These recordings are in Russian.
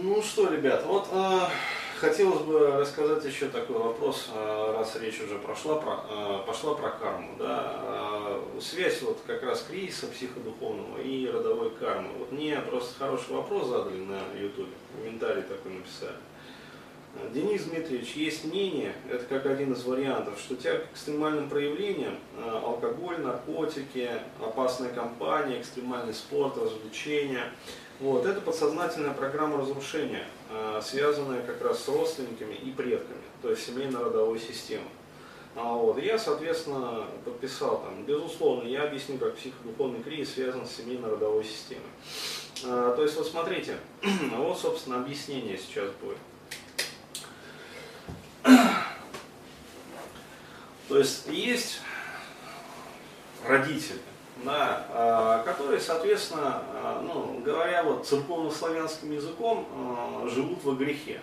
Ну что, ребят, вот э, хотелось бы рассказать еще такой вопрос, э, раз речь уже прошла про, э, пошла про карму, да, э, связь вот как раз кризиса психодуховного и родовой кармы. Вот мне просто хороший вопрос задали на YouTube, комментарий такой написали. Денис Дмитриевич, есть мнение, это как один из вариантов, что тяга к экстремальным проявлениям, э, алкоголь, наркотики, опасная компания, экстремальный спорт, развлечения, вот, это подсознательная программа разрушения, э, связанная как раз с родственниками и предками, то есть семейно-родовой системой. А вот, я, соответственно, подписал там, безусловно, я объясню, как психодуховный кризис связан с семейно-родовой системой. А, то есть, вот смотрите, вот, собственно, объяснение сейчас будет. То есть есть родители, да, а, которые, соответственно, а, ну, говоря вот церковно-славянским языком, а, живут во грехе.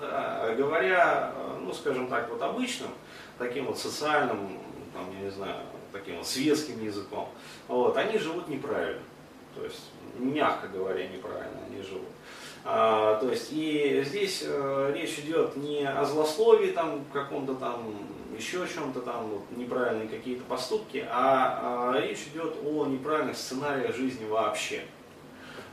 Да, говоря, ну, скажем так, вот обычным, таким вот социальным, там, я не знаю, таким вот светским языком, вот, они живут неправильно. То есть, мягко говоря, неправильно они живут. А, то есть и здесь э, речь идет не о злословии там каком-то там еще о чем-то там вот, неправильные какие-то поступки, а, а речь идет о неправильных сценариях жизни вообще.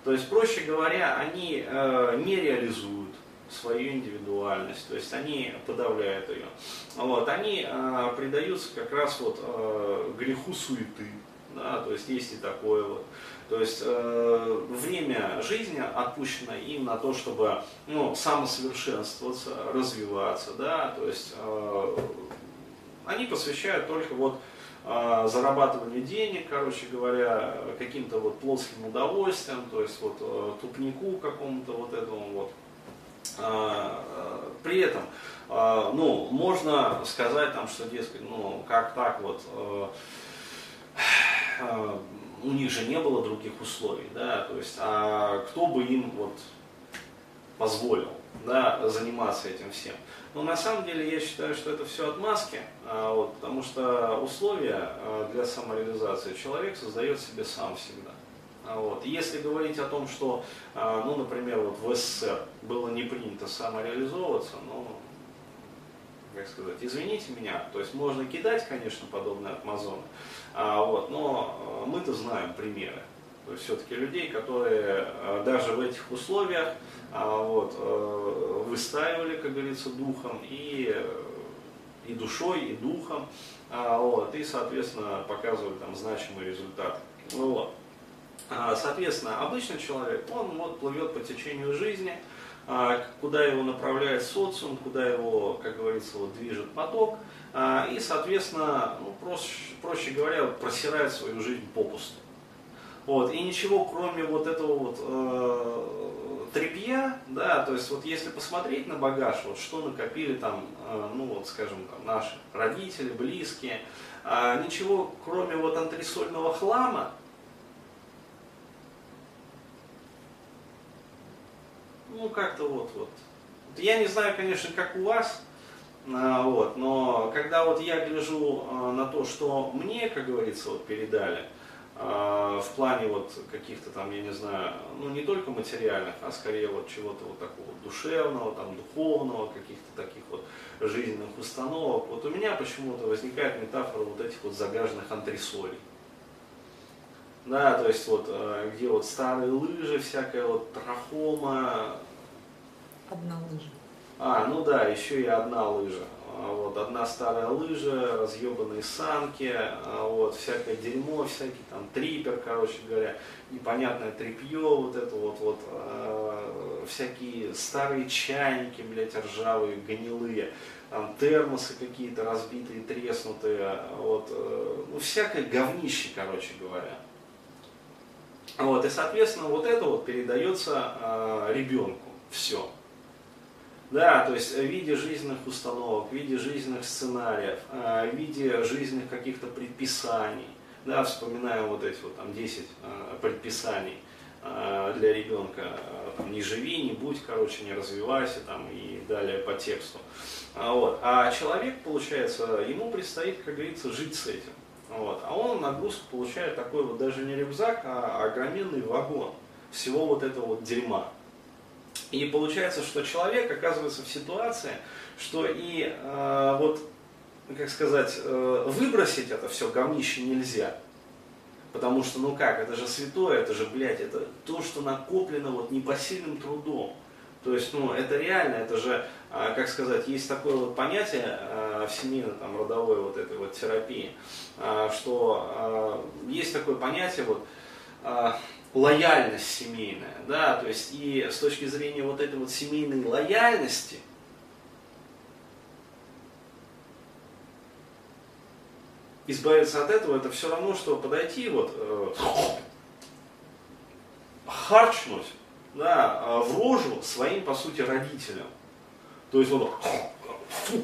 То есть, проще говоря, они э, не реализуют свою индивидуальность, то есть они подавляют ее. Вот, они э, предаются как раз вот э, греху суеты, да, то есть есть и такое вот. То есть э, время жизни отпущено им на то, чтобы ну, самосовершенствоваться, развиваться, да, то есть э, они посвящают только вот э, зарабатыванию денег, короче говоря, каким-то вот плотским удовольствием, то есть вот э, тупнику какому-то вот этому вот. Э, при этом, э, ну, можно сказать там, что, дескать, ну, как так вот, э, э, у них же не было других условий, да, то есть, а кто бы им вот позволил, да, заниматься этим всем. Но на самом деле я считаю, что это все отмазки, а, вот, потому что условия а, для самореализации человек создает себе сам всегда. А, вот. Если говорить о том, что, а, ну, например, вот в СССР было не принято самореализовываться, ну, как сказать, извините меня, то есть можно кидать, конечно, подобные отмазоны, а, вот, но э, мы-то знаем примеры. То есть все-таки людей, которые э, даже в этих условиях а, вот, э, выстаивали, как говорится, духом и, и душой, и духом, а, вот, и, соответственно, показывали там значимые результаты. Ну, вот. Соответственно, обычный человек, он вот, плывет по течению жизни, куда его направляет социум, куда его, как говорится, вот, движет поток, а, и, соответственно, ну, проще, проще говоря, просирает свою жизнь попусту. Вот, и ничего, кроме вот этого вот э, трепья, да, то есть вот если посмотреть на багаж, вот что накопили там, э, ну вот скажем, там, наши родители, близкие, э, ничего, кроме вот антресольного хлама, ну как-то вот, вот. Я не знаю, конечно, как у вас, а, вот. Но когда вот я гляжу а, на то, что мне, как говорится, вот передали, а, в плане вот каких-то там, я не знаю, ну не только материальных, а скорее вот чего-то вот такого душевного, там духовного, каких-то таких вот жизненных установок, вот у меня почему-то возникает метафора вот этих вот загаженных антресолей. Да, то есть вот где вот старые лыжи, всякая вот трахома. Одна лыжа. А, ну да, еще и одна лыжа. А, вот, одна старая лыжа, разъебанные санки, а, вот, всякое дерьмо, всякий там трипер, короче говоря, непонятное трипье, вот это вот, вот, э, всякие старые чайники, блядь, ржавые, гнилые, там термосы какие-то разбитые, треснутые, вот, э, ну, всякое говнище, короче говоря. Вот, и, соответственно, вот это вот передается э, ребенку, все. Да, то есть в виде жизненных установок, в виде жизненных сценариев, э, в виде жизненных каких-то предписаний. Да, вспоминаем вот эти вот там 10 э, предписаний для ребенка. Там, не живи, не будь, короче, не развивайся там, и далее по тексту. А вот. А человек, получается, ему предстоит, как говорится, жить с этим. Вот. А он нагрузку получает такой вот даже не рюкзак, а огроменный вагон всего вот этого вот дерьма. И получается, что человек оказывается в ситуации, что и э, вот, как сказать, э, выбросить это все говнище нельзя. Потому что, ну как, это же святое, это же, блядь, это то, что накоплено вот непосильным трудом. То есть, ну, это реально, это же, как сказать, есть такое вот понятие э, в семейной, там, родовой вот этой вот терапии, э, что есть такое понятие вот, лояльность семейная, да, то есть и с точки зрения вот этой вот семейной лояльности, избавиться от этого, это все равно, что подойти вот, э, харчнуть, да, в рожу своим, по сути, родителям. То есть фу,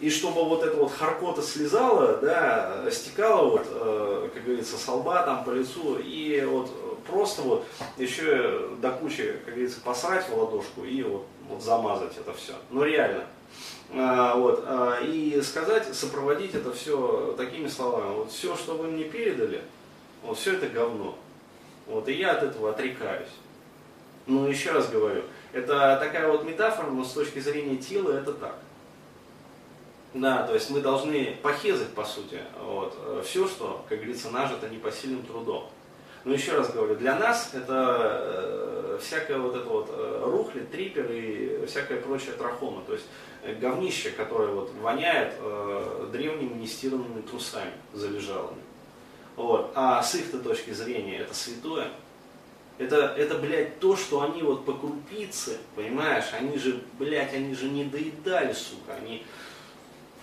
и чтобы вот это вот харкота слезала, да, стекала вот, э, как говорится, с лба там по лицу, и вот просто вот еще до кучи, как говорится, посрать в ладошку и вот, вот замазать это все. Ну реально. А, вот, а, и сказать, сопроводить это все такими словами. Вот все, что вы мне передали, вот все это говно. Вот, и я от этого отрекаюсь. Ну, еще раз говорю, это такая вот метафора, но с точки зрения тела это так. Да, то есть мы должны похезать, по сути, вот, все, что, как говорится, нажито непосильным трудом. Но еще раз говорю, для нас это э, всякая вот эта вот э, рухли, трипер и всякая прочая трахома. То есть э, говнище, которое вот воняет э, древними нестиранными трусами залежалыми. Вот. А с их точки зрения это святое. Это, это, блядь, то, что они вот по крупице, понимаешь, они же, блядь, они же не доедали, сука, они,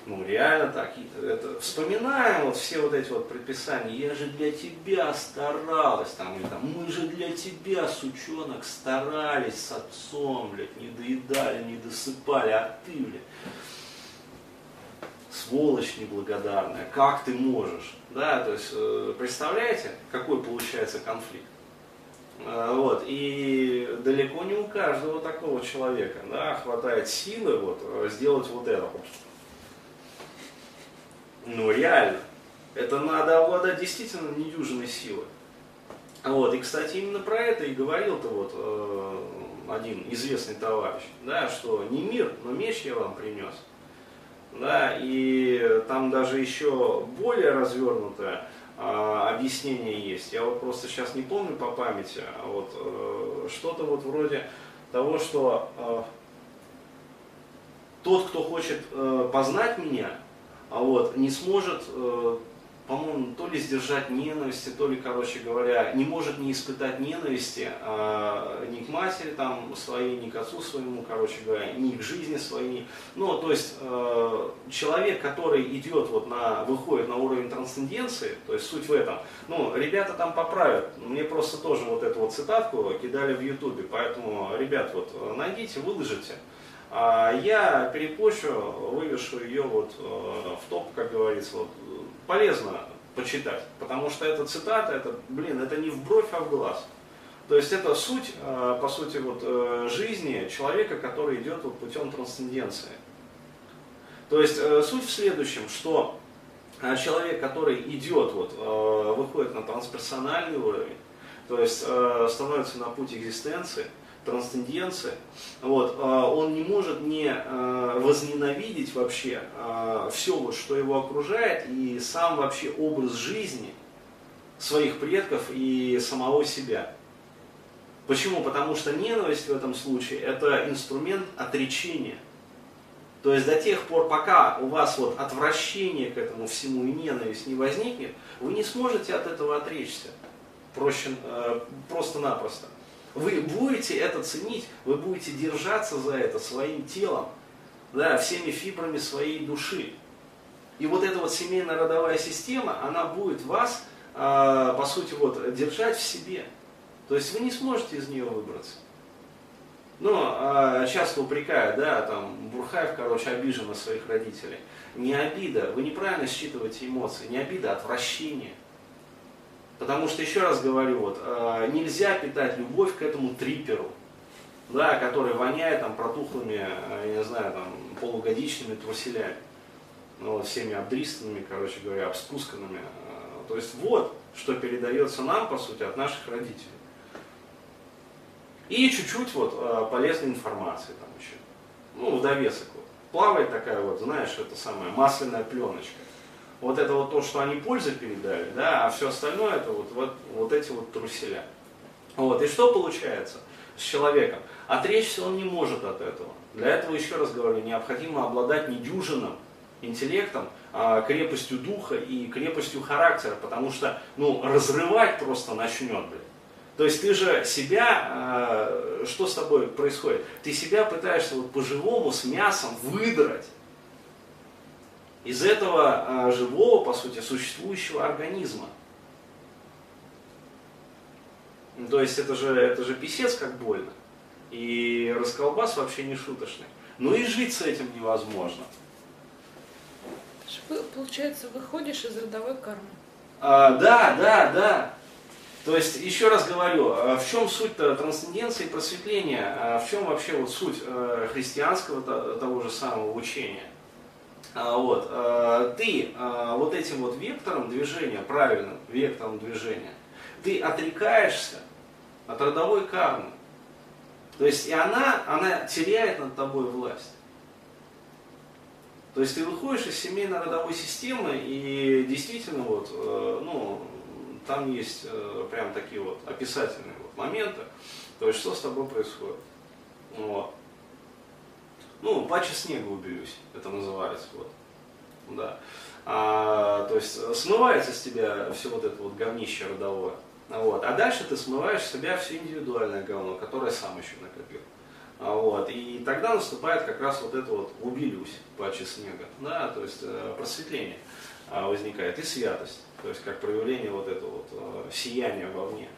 ну, реально так. Это, вспоминаем вот все вот эти вот предписания. Я же для тебя старалась, там, или там, мы же для тебя, сучонок, старались с отцом, блядь, не доедали, не досыпали, а ты, блядь, сволочь неблагодарная, как ты можешь? Да, то есть, э, представляете, какой получается конфликт? Э, вот, и далеко не у каждого такого человека да, хватает силы вот, сделать вот это. Ну реально. Это надо обладать действительно недюжиной силой. Вот, и, кстати, именно про это и говорил-то вот э, один известный товарищ, да, что не мир, но меч я вам принес. Да, и там даже еще более развернутое э, объяснение есть. Я вот просто сейчас не помню по памяти, а вот э, что-то вот вроде того, что э, тот, кто хочет э, познать меня, а вот, не сможет, по-моему, то ли сдержать ненависти, то ли, короче говоря, не может не испытать ненависти э, ни к матери там, своей, ни к отцу своему, короче говоря, ни к жизни своей. Ну, то есть э, человек, который идет вот на, выходит на уровень трансценденции, то есть суть в этом, ну, ребята там поправят, мне просто тоже вот эту вот цитатку кидали в ютубе, поэтому, ребят, вот найдите, выложите. А я перепощу, вывешу ее вот э, в топ, как говорится, вот, полезно почитать, потому что эта цитата, это, блин, это не в бровь, а в глаз. То есть это суть, э, по сути, вот, э, жизни человека, который идет вот путем трансценденции. То есть суть в следующем, что человек, который идет, вот, выходит на трансперсональный уровень, то есть становится на путь экзистенции, трансценденция, вот, а, он не может не а, возненавидеть вообще а, все, вот, что его окружает, и сам вообще образ жизни своих предков и самого себя. Почему? Потому что ненависть в этом случае это инструмент отречения. То есть до тех пор, пока у вас вот отвращение к этому всему и ненависть не возникнет, вы не сможете от этого отречься. Проще, э, просто-напросто. Вы будете это ценить, вы будете держаться за это своим телом, да, всеми фибрами своей души. И вот эта вот семейная родовая система, она будет вас, э, по сути, вот, держать в себе. То есть вы не сможете из нее выбраться. Но э, часто упрекают, да, там, Бурхаев, короче, обижен на своих родителей. Не обида, вы неправильно считываете эмоции, не обида, а отвращение. Потому что, еще раз говорю, вот, э, нельзя питать любовь к этому триперу, да, который воняет там протухлыми, э, я не знаю, там, полугодичными труселями, ну, всеми обдристанными, короче говоря, обспусканными. Э, то есть вот, что передается нам, по сути, от наших родителей. И чуть-чуть вот полезной информации там еще. Ну, в довесок вот. Плавает такая вот, знаешь, это самая масляная пленочка. Вот это вот то, что они пользы передали, да, а все остальное это вот, вот, вот эти вот труселя. Вот, и что получается с человеком? Отречься он не может от этого. Для этого, еще раз говорю, необходимо обладать недюжинным интеллектом, а, крепостью духа и крепостью характера, потому что, ну, разрывать просто начнет, блин. То есть ты же себя, а, что с тобой происходит? Ты себя пытаешься вот по-живому с мясом выдрать из этого а, живого, по сути, существующего организма. Ну, то есть это же, это же писец как больно. И расколбас вообще не шуточный. Ну и жить с этим невозможно. Получается, выходишь из родовой кармы. А, да, да, да. То есть, еще раз говорю, а в чем суть-то трансценденции и просветления, а в чем вообще вот суть э, христианского того же самого учения? Вот, ты вот этим вот вектором движения, правильным вектором движения, ты отрекаешься от родовой кармы. То есть и она, она теряет над тобой власть. То есть ты выходишь из семейной родовой системы и действительно вот, э, ну, там есть э, прям такие вот описательные вот моменты, то есть что с тобой происходит. Вот. Ну, паче снега уберюсь, это называется. Вот. Да. А, то есть смывается с тебя все вот это вот говнище родовое. Вот. А дальше ты смываешь с себя все индивидуальное говно, которое сам еще накопил. А, вот. И тогда наступает как раз вот это вот убилюсь паче снега, да, то есть э, просветление а, возникает и святость, то есть как проявление вот этого вот э, сияния вовне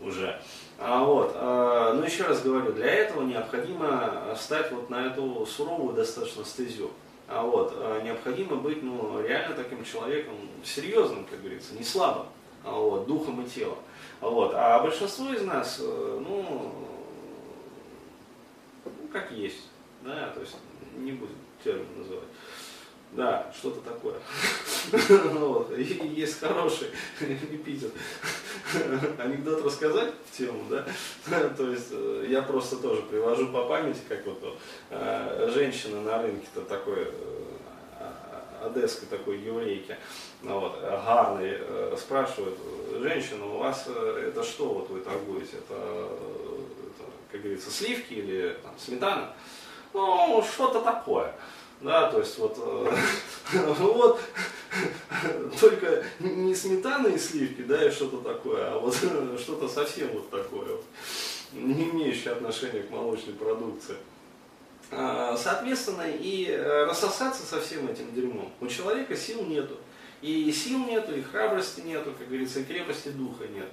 уже. А вот, а, но еще раз говорю, для этого необходимо стать вот на эту суровую достаточно стезю. А вот, а, необходимо быть ну, реально таким человеком серьезным, как говорится, не слабым, а вот, духом и телом. А вот, а большинство из нас, э, ну, ну, как есть, да, то есть не будем термин называть. Да, что-то такое. есть хороший эпитет. Анекдот рассказать в тему, да? То есть э, я просто тоже привожу по памяти, как вот э, женщина на рынке-то такой, одесской такой еврейки, ну, вот, гарной, спрашивает, женщина, у вас это что вот вы торгуете? Это как говорится, сливки или там, сметана. Ну, что-то такое. Да, то есть вот, э, вот только не сметана и сливки, да, и что-то такое, а вот что-то совсем вот такое, вот, не имеющее отношения к молочной продукции. А, соответственно, и рассосаться со всем этим дерьмом у человека сил нету. И сил нету, и храбрости нету, как говорится, и крепости духа нету.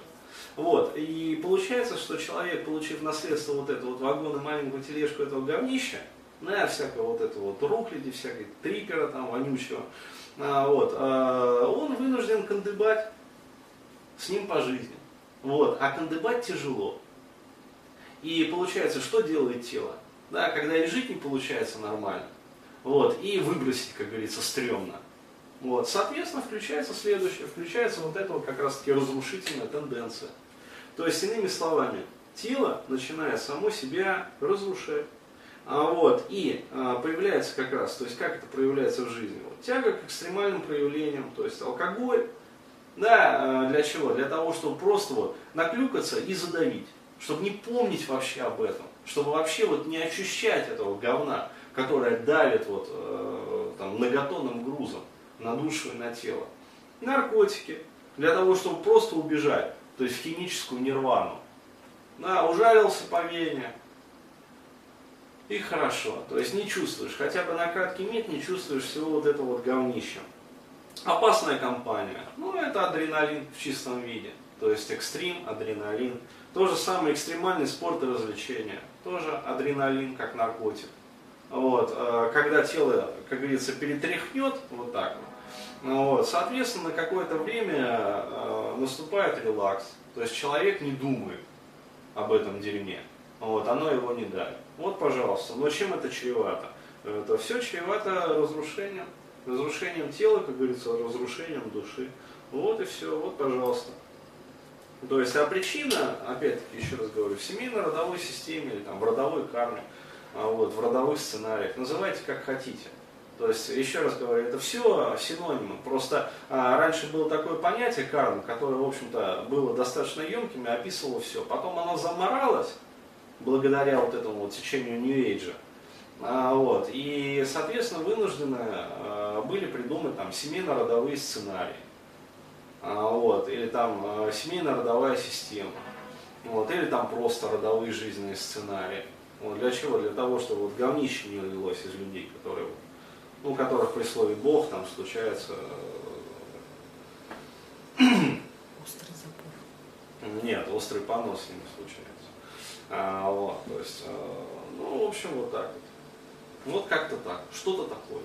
Вот. И получается, что человек, получив наследство вот это вот вагон и маленькую тележку этого говнища, на всякого вот этого вот рухляди, всякой трипера там вонючего, а, вот, а, он вынужден кандыбать с ним по жизни. Вот. А кандыбать тяжело. И получается, что делает тело? Да, когда и жить не получается нормально, вот, и выбросить, как говорится, стрёмно. Вот, соответственно, включается следующее, включается вот эта вот как раз таки разрушительная тенденция. То есть, иными словами, тело начинает само себя разрушать. А вот, и а, появляется как раз, то есть как это проявляется в жизни? Вот, тяга к экстремальным проявлениям, то есть алкоголь, да, а, для чего? Для того, чтобы просто вот наклюкаться и задавить, чтобы не помнить вообще об этом, чтобы вообще вот не ощущать этого говна, которое давит вот э, там многотонным грузом на душу и на тело. Наркотики, для того, чтобы просто убежать то есть химическую нирвану. Да, ужалился по вене, и хорошо. То есть не чувствуешь, хотя бы на краткий миг не чувствуешь всего вот этого вот говнища. Опасная компания. Ну, это адреналин в чистом виде. То есть экстрим, адреналин. То же самое экстремальный спорт и развлечения. Тоже адреналин, как наркотик. Вот. Э, когда тело, как говорится, перетряхнет, вот так вот, ну вот. Соответственно, какое-то время э, наступает релакс. То есть человек не думает об этом дерьме. Вот, оно его не давит. Вот, пожалуйста. Но чем это чревато? Это все чревато разрушением. Разрушением тела, как говорится, разрушением души. Вот и все. Вот, пожалуйста. То есть, а причина, опять-таки, еще раз говорю, в семейно-родовой системе или там в родовой карме, а вот, в родовых сценариях, называйте как хотите. То есть, еще раз говорю, это все синонимы. Просто а, раньше было такое понятие карма, которое, в общем-то, было достаточно емким и описывало все. Потом оно заморалось, благодаря вот этому вот течению Нью-Эйджа. А, вот, и, соответственно, вынуждены а, были придумать там семейно-родовые сценарии. А, вот, или там а, семейно-родовая система. Вот, или там просто родовые жизненные сценарии. Вот, для чего? Для того, чтобы вот говнище не лилось из людей, которые, ну, которых при слове Бог там случается Острый запор. Нет, острый понос с ними случается. А, вот, то есть, э, ну, в общем, вот так вот. Вот как-то так, что-то такое.